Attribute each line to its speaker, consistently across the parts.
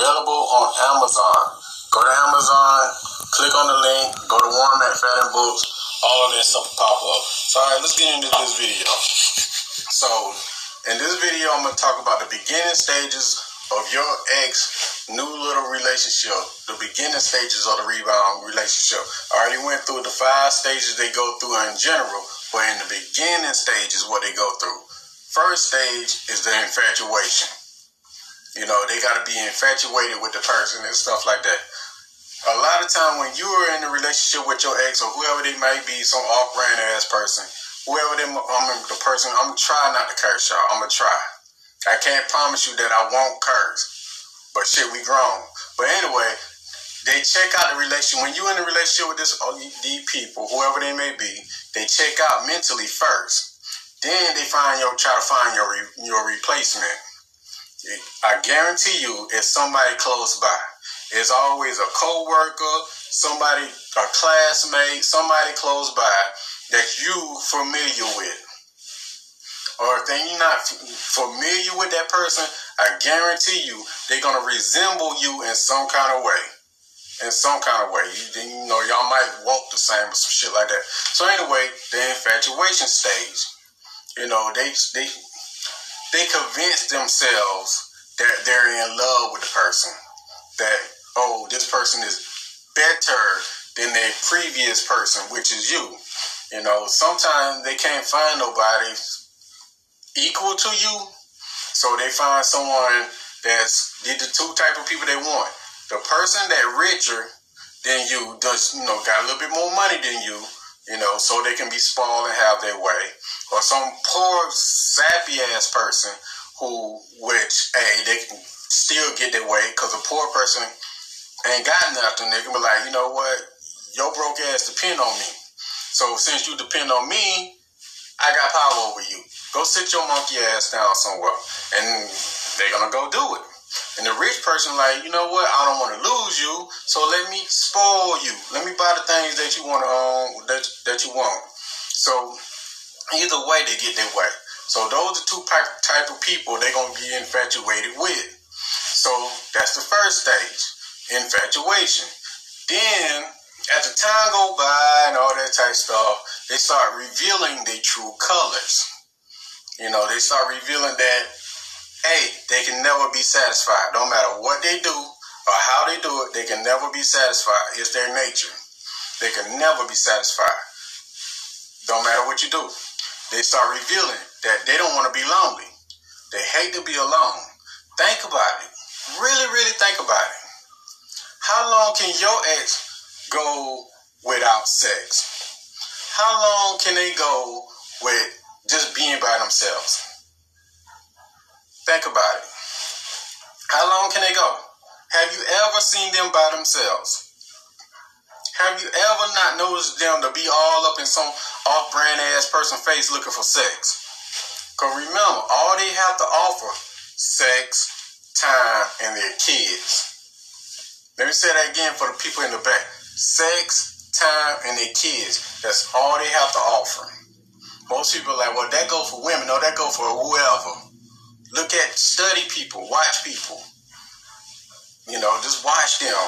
Speaker 1: available on Amazon. Go to Amazon, click on the link, go to Warren McFadden Books, all of that stuff will pop up. So, all right, let's get into this video. So, in this video, I'm going to talk about the beginning stages of your ex new little relationship, the beginning stages of the rebound relationship. I already went through the five stages they go through in general, but in the beginning stages, what they go through. First stage is the infatuation. You know, they got to be infatuated with the person and stuff like that. A lot of time when you are in a relationship with your ex or whoever they might be, some off-brand ass person, whoever them, I'm the person, I'm trying not to curse y'all. I'm gonna try. I can't promise you that I won't curse, but shit, we grown. But anyway, they check out the relationship. When you're in a relationship with this oh, these people, whoever they may be, they check out mentally first. Then they find your try to find your your replacement. I guarantee you, it's somebody close by. It's always a co-worker, somebody, a classmate, somebody close by that you familiar with. Or if they're not familiar with that person, I guarantee you they're gonna resemble you in some kind of way. In some kind of way. You, you know, y'all might walk the same or some shit like that. So anyway, the infatuation stage. You know, they they they convince themselves that they're in love with the person. That, oh, this person is better than their previous person, which is you. You know, sometimes they can't find nobody equal to you. So they find someone that's the two type of people they want. The person that richer than you does, you know, got a little bit more money than you, you know, so they can be spoiled and have their way. Or some poor, sappy ass person who, which, hey, they can still get their way because a poor person ain't got nothing. They can be like, you know what, your broke ass depend on me. So since you depend on me, I got power over you. Go sit your monkey ass down somewhere. And they're gonna go do it. And the rich person, like, you know what? I don't want to lose you, so let me spoil you. Let me buy the things that you want to own, that that you want. So either way, they get their way. So those are two type of people they're gonna be infatuated with. So that's the first stage, infatuation. Then as the time go by and all that type stuff, they start revealing their true colors. You know, they start revealing that hey, they can never be satisfied. No matter what they do or how they do it, they can never be satisfied. It's their nature. They can never be satisfied. Don't matter what you do. They start revealing that they don't want to be lonely. They hate to be alone. Think about it. Really, really think about it. How long can your ex go without sex? How long can they go with just being by themselves? Think about it. How long can they go? Have you ever seen them by themselves? Have you ever not noticed them to be all up in some off brand ass person face looking for sex? Because remember, all they have to offer sex, time, and their kids. Let me say that again for the people in the back. Sex, time, and their kids. That's all they have to offer. Most people are like, well, that go for women. No, that go for whoever. Look at, study people, watch people. You know, just watch them,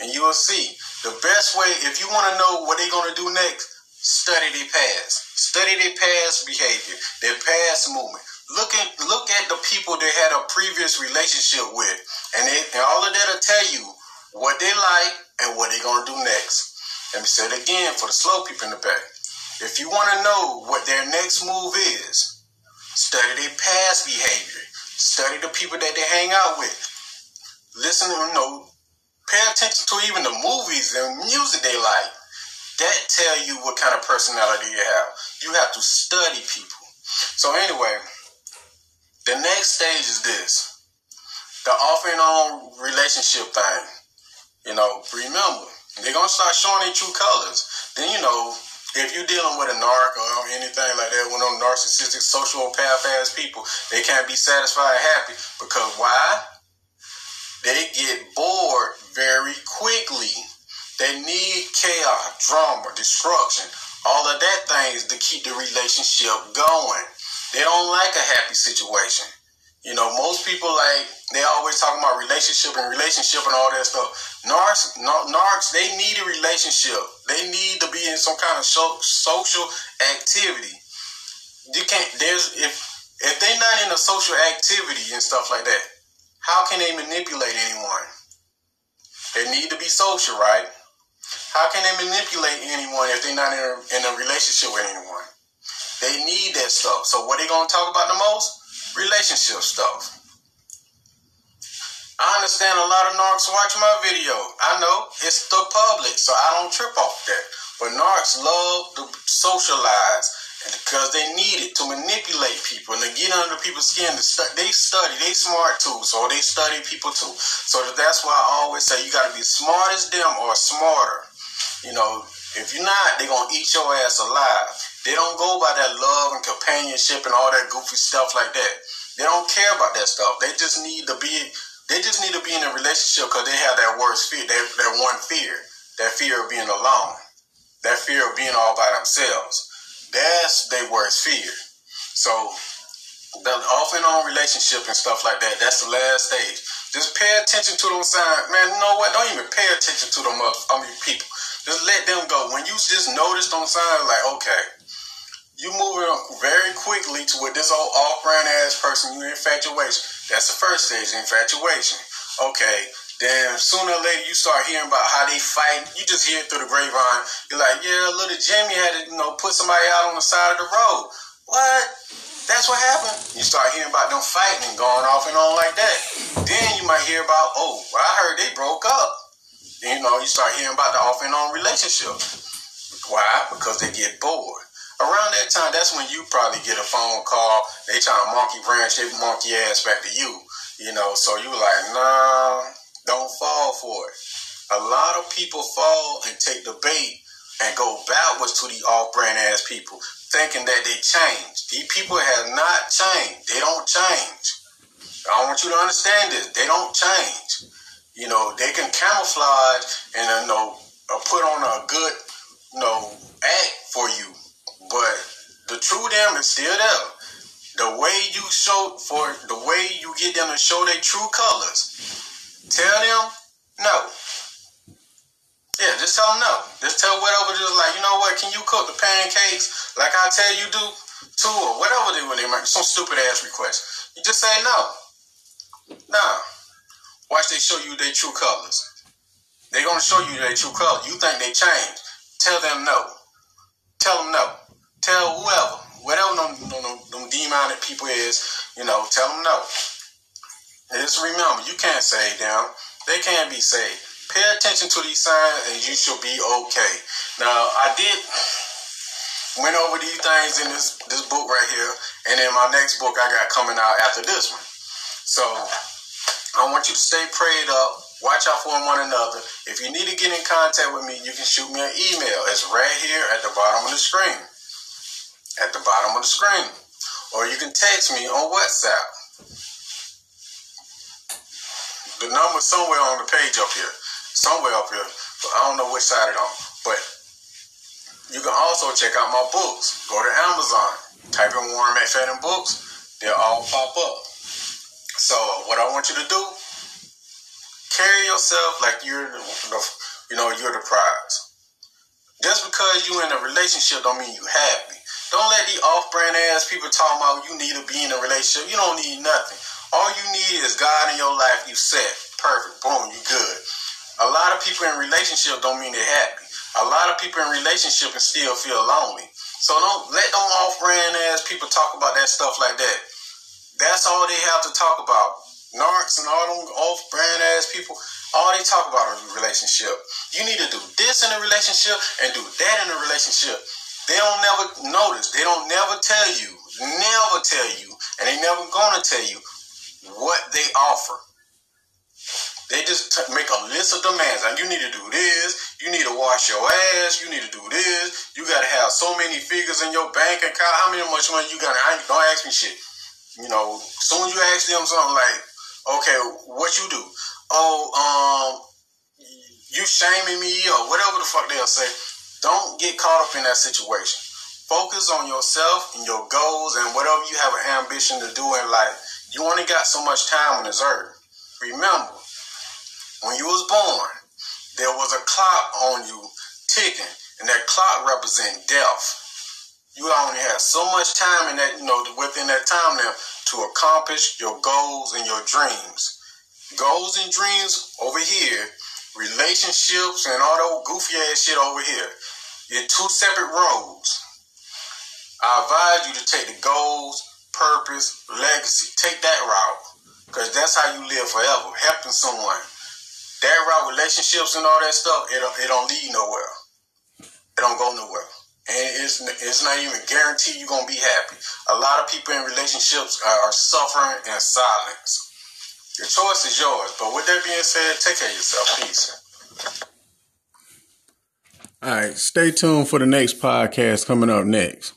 Speaker 1: and you will see. The best way, if you want to know what they're going to do next, study their past. Study their past behavior, their past movement. Look at look at the people they had a previous relationship with, and, they, and all of that'll tell you what they like and what they're gonna do next. Let me say it again for the slow people in the back. If you want to know what their next move is, Study their past behavior. Study the people that they hang out with. Listen, to you know, pay attention to even the movies and music they like. That tell you what kind of personality you have. You have to study people. So anyway, the next stage is this. The off and on relationship thing. You know, remember, they're gonna start showing their true colors. Then you know, if you're dealing with a narc or anything like that, one of them narcissistic sociopath ass people, they can't be satisfied happy because why? They get bored very quickly. They need chaos, drama, destruction, all of that things to keep the relationship going. They don't like a happy situation. You know, most people like they always talking about relationship and relationship and all that stuff. Narcs, narcs, they need a relationship. They need to be in some kind of social activity. You can't. There's if if they're not in a social activity and stuff like that, how can they manipulate anyone? They need to be social, right? How can they manipulate anyone if they're not in a, in a relationship with anyone? They need that stuff. So what are they gonna talk about the most? Relationship stuff. I understand a lot of narcs watch my video. I know it's the public, so I don't trip off that. But narcs love to socialize because they need it to manipulate people and to get under people's skin. They study, they smart too, so they study people too. So that's why I always say you got to be smart as them or smarter. You know, if you're not, they're gonna eat your ass alive. They don't go by that love and companionship and all that goofy stuff like that. They don't care about that stuff. They just need to be. They just need to be in a relationship because they have that worst fear. That that one fear. That fear of being alone. That fear of being all by themselves. That's their worst fear. So the off and on relationship and stuff like that. That's the last stage. Just pay attention to them signs, man. You know what? Don't even pay attention to them. I mean, people. Just let them go. When you just notice them signs, like okay, you moving very quickly to what this old off-brand ass person, you infatuation. That's the first stage, infatuation. Okay, then sooner or later you start hearing about how they fight. You just hear it through the grapevine. You're like, yeah, little Jimmy had to, you know, put somebody out on the side of the road. What? That's what happened. You start hearing about them fighting and going off and on like that. Then you might hear about, oh, well, I heard they broke up. You know, you start hearing about the off and on relationship. Why? Because they get bored around that time, that's when you probably get a phone call. They trying to monkey branch their monkey ass back to you. You know, so you like, nah, don't fall for it. A lot of people fall and take the bait and go backwards to the off-brand ass people, thinking that they change. These people have not changed. They don't change. I want you to understand this. They don't change. You know, they can camouflage and uh, you know uh, put on a good, you know, act for you but the true them is still there. The way you show for the way you get them to show their true colors. Tell them no. Yeah, just tell them no. Just tell whatever, just like, you know what, can you cook the pancakes like I tell you do too, or whatever they when they make some stupid ass request. You just say no. Nah. Watch they show you their true colors. They're gonna show you their true colors. You think they changed? Tell them no. Tell them no tell whoever, whatever them, them, them demonic people is, you know, tell them no. just remember, you can't save them. They can't be saved. Pay attention to these signs and you should be okay. Now, I did went over these things in this this book right here, and then my next book I got coming out after this one. So I want you to stay prayed up. Watch out for one another. If you need to get in contact with me, you can shoot me an email. It's right here at the bottom of the screen at the bottom of the screen. Or you can text me on WhatsApp. The number's somewhere on the page up here. Somewhere up here. But I don't know which side it's on. But you can also check out my books. Go to Amazon. Type in Warren McFadden books. They'll all pop up. So what I want you to do, carry yourself like you're the, you know, you're the prize. Just because you're in a relationship don't mean you happy. Don't let the off-brand ass people talk about you need to be in a relationship. You don't need nothing. All you need is God in your life. You set perfect. Boom. You good. A lot of people in relationship don't mean they're happy. A lot of people in relationship and still feel lonely. So don't let them off-brand ass people talk about that stuff like that. That's all they have to talk about. Narcs and all them off-brand ass people. All they talk about is relationship. You need to do this in a relationship and do that in a relationship. They don't never notice. They don't never tell you, never tell you, and they never gonna tell you what they offer. They just t- make a list of demands. And you need to do this. You need to wash your ass. You need to do this. You gotta have so many figures in your bank account. How many much money you got? I ain't, don't ask me shit. You know, soon as you ask them something like, okay, what you do? Oh, um, you shaming me or whatever the fuck they'll say. Don't get caught up in that situation. Focus on yourself and your goals and whatever you have an ambition to do in life. You only got so much time on this earth. Remember, when you was born, there was a clock on you ticking, and that clock represents death. You only have so much time in that, you know, within that time now to accomplish your goals and your dreams. Goals and dreams over here, relationships and all that goofy ass shit over here. You're two separate roads. I advise you to take the goals, purpose, legacy. Take that route. Because that's how you live forever, helping someone. That route, relationships and all that stuff, it it don't lead nowhere. It don't go nowhere. And it's, it's not even guaranteed you're going to be happy. A lot of people in relationships are, are suffering in silence. Your choice is yours. But with that being said, take care of yourself. Peace.
Speaker 2: All right, stay tuned for the next podcast coming up next.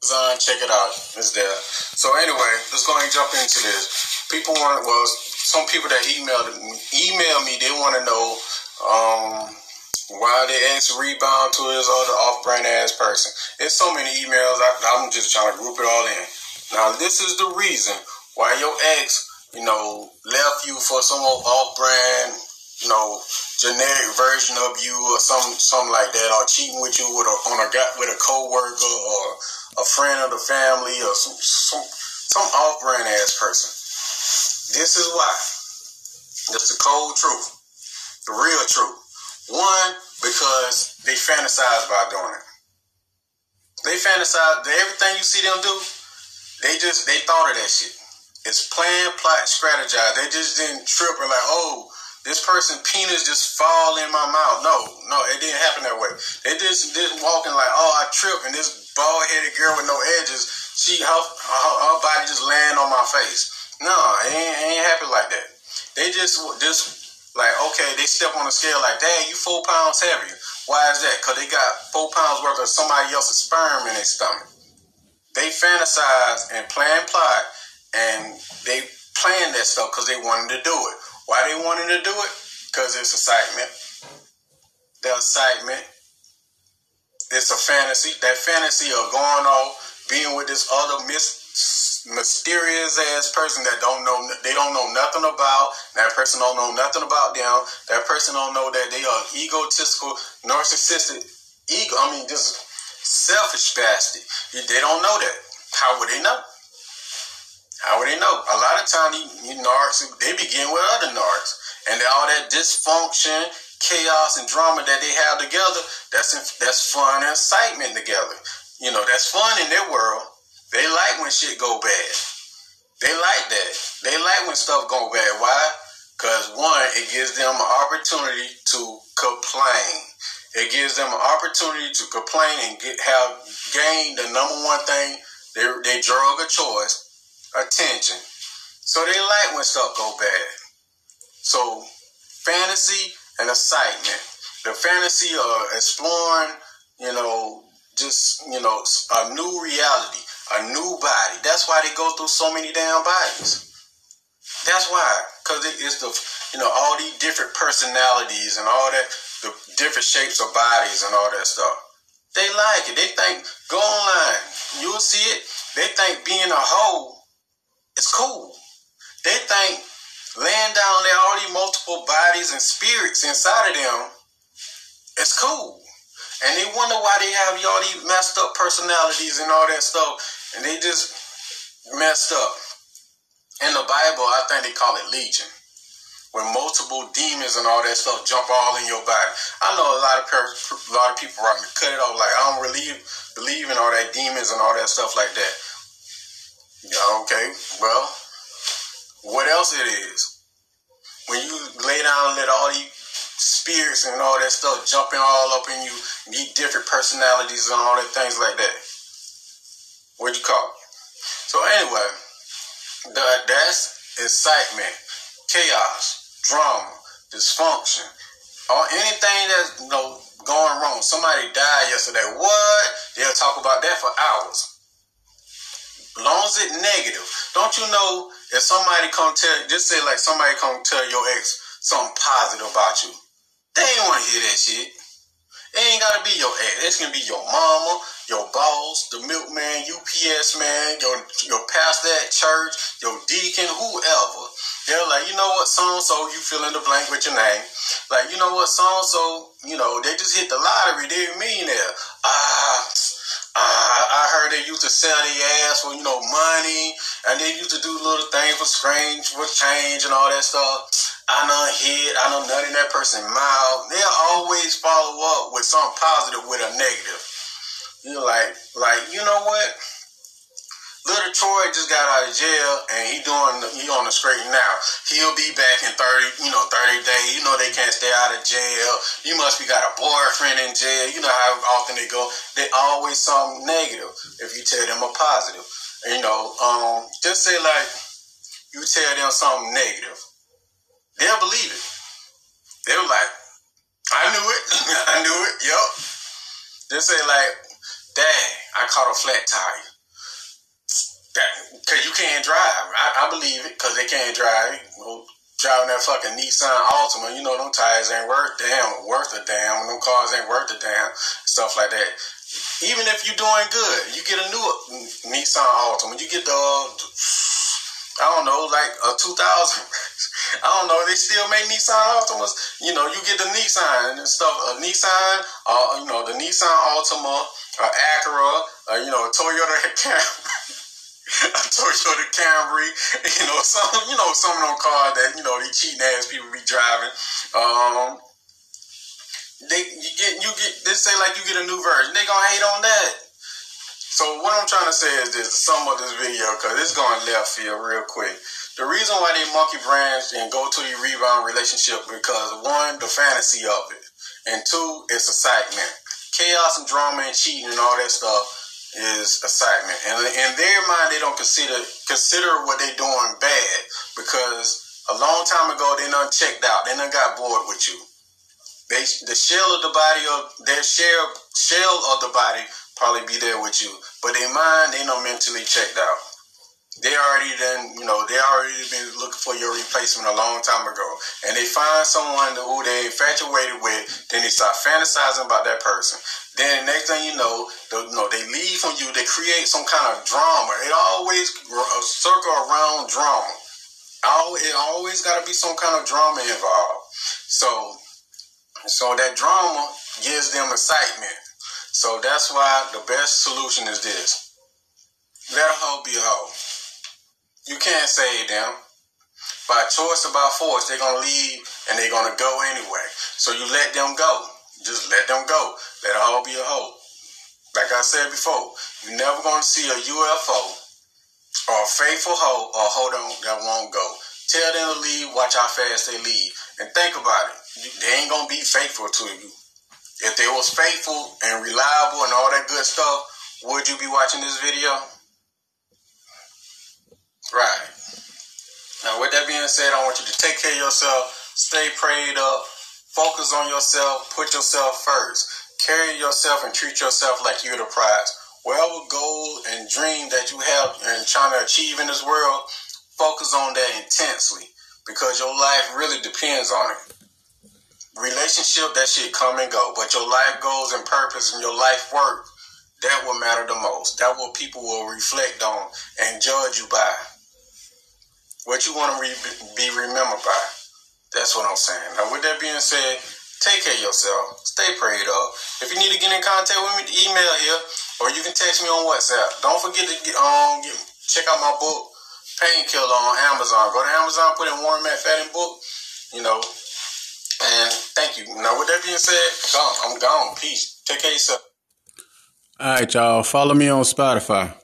Speaker 1: Design, check it out. It's there. So anyway, let's go and jump into this. People want well, some people that emailed me, email me, they want to know um, why they ex rebound to his other off-brand ass person. It's so many emails. I, I'm just trying to group it all in. Now this is the reason why your ex, you know, left you for some off-brand you know, generic version of you or some something like that, or cheating with you with a on a with a coworker or a friend of the family or some some some off brand ass person. This is why. That's the cold truth, the real truth. One, because they fantasize by doing it. They fantasize. Everything you see them do, they just they thought of that shit. It's plan, plot, strategize. They just didn't trip and like, oh, this person penis just fall in my mouth. No, no, it didn't happen that way. They just just walking like, oh, I tripped, and this bald headed girl with no edges, she her, her, her body just land on my face. No, it ain't, it ain't happen like that. They just just like okay, they step on the scale like, dang, you four pounds heavier. Why is that? Cause they got four pounds worth of somebody else's sperm in their stomach. They fantasize and plan plot, and they plan that stuff because they wanted to do it. Why they wanted to do it? Because it's excitement. The excitement. It's a fantasy. That fantasy of going off, being with this other mis- mysterious ass person that don't know they don't know nothing about. That person don't know nothing about them. That person don't know that they are egotistical, narcissistic, ego. I mean, just selfish bastard. They don't know that. How would they know? How would they know? A lot of times, you, narcs, they begin with other narcs. And all that dysfunction, chaos, and drama that they have together, that's that's fun and excitement together. You know, that's fun in their world. They like when shit go bad. They like that. They like when stuff go bad. Why? Because one, it gives them an opportunity to complain. It gives them an opportunity to complain and get have gained the number one thing they they drug a choice attention. So they like when stuff go bad. So fantasy and excitement. The fantasy of exploring, you know, just, you know, a new reality, a new body. That's why they go through so many damn bodies. That's why. Because it is the, you know, all these different personalities and all that, the different shapes of bodies and all that stuff. They like it. They think, go online. You'll see it. They think being a hoe it's cool. They think laying down there all these multiple bodies and spirits inside of them, it's cool. And they wonder why they have y'all these messed up personalities and all that stuff. And they just messed up. In the Bible, I think they call it legion. When multiple demons and all that stuff jump all in your body. I know a lot of a lot of people are gonna cut it off like I don't really believe in all that demons and all that stuff like that. Yeah, okay. Well, what else it is? When you lay down and let all these spirits and all that stuff jumping all up in you, meet different personalities and all that things like that. What'd you call it? So anyway, the, that's excitement, chaos, drama, dysfunction, or anything that's you know going wrong. Somebody died yesterday. What? They'll talk about that for hours long as it negative. Don't you know if somebody come tell just say like somebody come tell your ex something positive about you, they ain't want to hear that shit. It ain't gotta be your ex. It's gonna be your mama, your boss, the milkman, UPS man, your your pastor at church, your deacon, whoever. They're like, you know what, so and so, you fill in the blank with your name. Like, you know what, so and so, you know, they just hit the lottery. They're a millionaire. Ah. Uh, I heard they used to sell their ass for, you know, money, and they used to do little things for strange, for change and all that stuff. I know hit, I know nothing that person mouth. They'll always follow up with something positive with a negative. You're like, like, you know what? Little Troy just got out of jail and he doing he on the straight now. He'll be back in thirty, you know, thirty days. You know they can't stay out of jail. You must be got a boyfriend in jail. You know how often they go. They always something negative. If you tell them a positive, you know, um, just say like you tell them something negative, they'll believe it. They're like, I knew it. I knew it. Yup. Just say like, dang, I caught a flat tire. That because you can't drive. I, I believe it because they can't drive. Know, driving that fucking Nissan Altima, you know them tires ain't worth damn, worth a damn. Them cars ain't worth a damn. Stuff like that. Even if you're doing good, you get a new Nissan Altima. You get the, I don't know, like a 2000. I don't know. They still make Nissan Altimas. You know, you get the Nissan and stuff. A Nissan, uh, you know, the Nissan Altima, a Acura, uh, you know, a Toyota Camry. a Toyota Camry, you know, some you know some of them cars that you know these cheating ass people be driving. Um, they you get you get they say like you get a new version. They gonna hate on that. So what I'm trying to say is this: sum up this video because it's going left field real quick. The reason why they monkey branch and go to the rebound relationship because one, the fantasy of it, and two, it's excitement, chaos and drama and cheating and all that stuff is excitement. And in their mind, they don't consider consider what they're doing bad because a long time ago they done checked out. They done got bored with you. They the shell of the body of their shell shell of the body probably be there with you, but their mind they not mentally checked out. They already then you know they already been looking for your replacement a long time ago, and they find someone who they infatuated with. Then they start fantasizing about that person. Then next thing you know, the, you know, they leave from you. They create some kind of drama. It always uh, circle around drama. It always got to be some kind of drama involved. So, so that drama gives them excitement. So that's why the best solution is this: let a hoe be a hoe. You can't save them by choice or by force. They're gonna leave and they're gonna go anyway. So you let them go. Just let them go. Let it all be a hoe. Like I said before, you're never going to see a UFO or a faithful hoe or a hoe that won't go. Tell them to leave, watch how fast they leave. And think about it. They ain't going to be faithful to you. If they was faithful and reliable and all that good stuff, would you be watching this video? Right. Now, with that being said, I want you to take care of yourself, stay prayed up, Focus on yourself, put yourself first. Carry yourself and treat yourself like you're the prize. Whatever goal and dream that you have and trying to achieve in this world, focus on that intensely because your life really depends on it. Relationship, that shit come and go, but your life goals and purpose and your life work, that will matter the most. That what people will reflect on and judge you by. What you want to re- be remembered by. That's what I'm saying. Now, with that being said, take care of yourself. Stay prayed up. If you need to get in contact with me, email here, or you can text me on WhatsApp. Don't forget to get, um get, check out my book, Painkiller, on Amazon. Go to Amazon, put in Warren McFadden book. You know, and thank you. Now, with that being said, gone. I'm gone. Peace. Take care of yourself.
Speaker 2: All right, y'all. Follow me on Spotify.